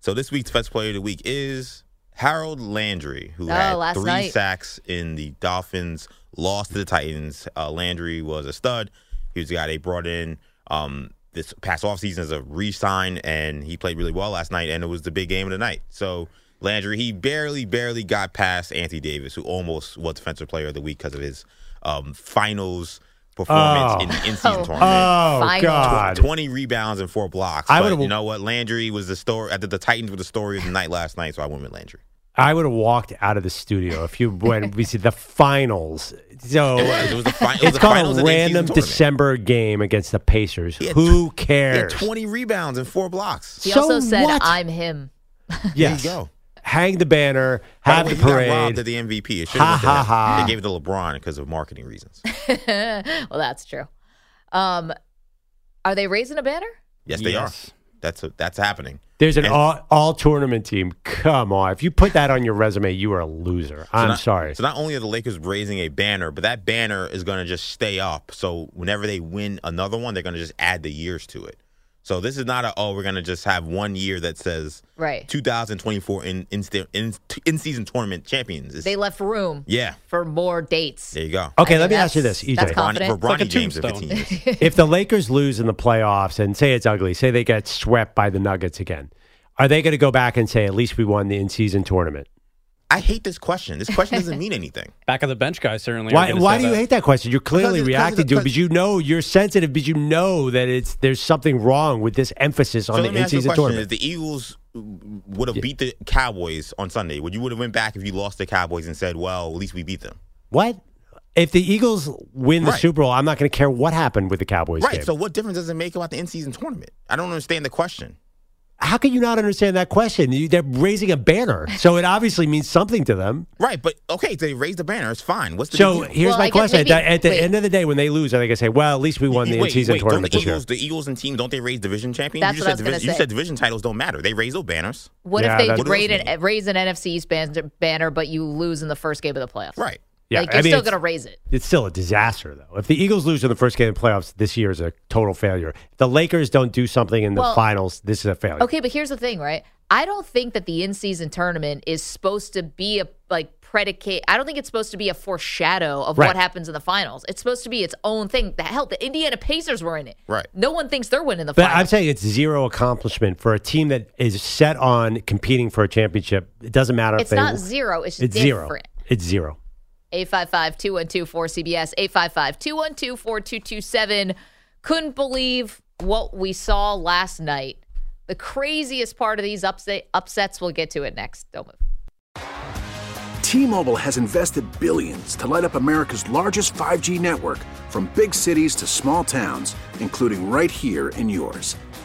F: So this week's best player of the week is Harold Landry, who
A: Oh,
F: had
A: last
F: three
A: night.
F: sacks in the Dolphins' loss to the Titans. Uh, Landry was a stud. He was the guy they brought in um, this past offseason as a re-sign, and he played really well last night, and it was the big game of the night. So Landry, he barely, barely got past Anthony Davis, who almost was Defensive Player of the Week because of his um, finals performance
B: Oh.
F: in the in-season
B: Oh.
F: tournament.
B: Oh, Finals. God.
F: 20 rebounds and four blocks.
B: I
F: But
B: would've-
F: you know what? Landry was the story. I did the Titans were the story of the night last night, so I went with Landry.
B: I would have walked out of the studio if you when we see the finals. So
F: It was- it was the fi- it
B: it's
F: the
B: called
F: finals
B: a
F: of the in-season
B: random. December game against the Pacers.
F: He had
B: Who
F: He had
B: cares?
F: 20 rebounds and four blocks.
A: He
B: So
A: also said,
B: what?
A: "I'm him."
B: Yes.
F: There you go.
B: Hang the banner, have
F: By
B: the
F: way, he got
B: parade.
F: robbed of the MVP. It should
B: Ha,
F: have
B: ha,
F: been to him.
B: ha.
F: They gave it to LeBron because of marketing reasons.
A: well, that's true. Um, are they raising a banner?
F: Yes, they are. That's that's happening.
B: There's an
F: And-
B: all, all tournament team. Come on. If you put that on your resume, you are a loser.
F: So
B: I'm
F: not-
B: sorry.
F: So not only are the Lakers raising a banner, but that banner is going to just stay up. So whenever they win another one, they're going to just add the years to it. So this is not a oh we're going to just have one year that says
A: Right.
F: 2024 in in in, in season tournament champions. It's-
A: They left room
F: yeah,
A: for more dates.
F: there you go.
B: Okay,
A: I
B: let me ask you this, EJ.
A: that's
F: Bronny, for
A: It's like
F: James 15 years.
B: if the Lakers lose in the playoffs and say it's ugly, say they get swept by the Nuggets again, are they going to go back and say at least we won the in-season tournament?
F: I hate this question. This question doesn't mean anything.
L: Back of the bench guys certainly.
B: Why? Why
L: say
B: do you
L: that.
B: hate that question? You're clearly
F: because
B: reacting
F: it's-
B: to it because you know you're sensitive, because you know that it's there's something wrong with this emphasis on
F: so
B: the
F: let me ask you a
B: in-season tournament.
F: If the Eagles would have beat the Cowboys on Sunday, would you would have went back if you lost the Cowboys and said, "Well, at least we beat them"?
B: What? If the Eagles win the
F: Right.
B: Super Bowl, I'm not going to care what happened with the Cowboys
F: Right.
B: game.
F: So what difference does it make about the in-season tournament? I don't understand the question.
B: How can you not understand that question? You, they're raising a banner, so it obviously means something to them.
F: Right, but okay, they raised the banner. It's fine. What's the
B: So
F: deal?
B: here's
A: Well,
B: my
A: I
B: question:
A: maybe-
B: at the, at the
A: wait.
B: end of the day, when they lose, I think I say, "Well, at least we won the
F: wait,
B: in-season
F: wait,
B: tournament this
F: the
B: year"?
F: Eagles, the Eagles and teams don't they raise division champions?
A: That's
F: you
A: what I
F: just
A: was
F: said
A: gonna
F: division, you said division titles don't matter. They raise those banners.
A: What
B: Yeah,
A: if they
B: that's-
F: What does
A: raise an, raise an NFC East banner, but you lose in the first game of the playoffs?
F: Right.
B: Yeah,
A: like you're
B: I mean,
A: still going to raise it.
B: It's still a disaster, though. If the Eagles lose in the first game of the playoffs, this year is a total failure. If the Lakers don't do something in the
A: Well-
B: finals, this is a failure.
A: Okay, but here's the thing, right? I don't think that the in-season tournament is supposed to be a like predicate. I don't think it's supposed to be a foreshadow of
B: Right.
A: what happens in the finals. It's supposed to be its own thing. The hell, the Indiana Pacers were in it.
F: Right.
A: No one thinks they're winning the
B: But
A: finals.
B: I'm saying it's zero accomplishment for a team that is set on competing for a championship. It doesn't matter
A: it's
B: if they.
A: not zero. It's,
B: It's
A: different.
B: zero. It's zero.
A: 855-212-4CBS, 855-212-4227. Couldn't believe what we saw last night. The craziest part of these upset, upsets, we'll get to it next. Don't move.
M: T-Mobile has invested billions to light up America's largest 5G network from big cities to small towns, including right here in yours.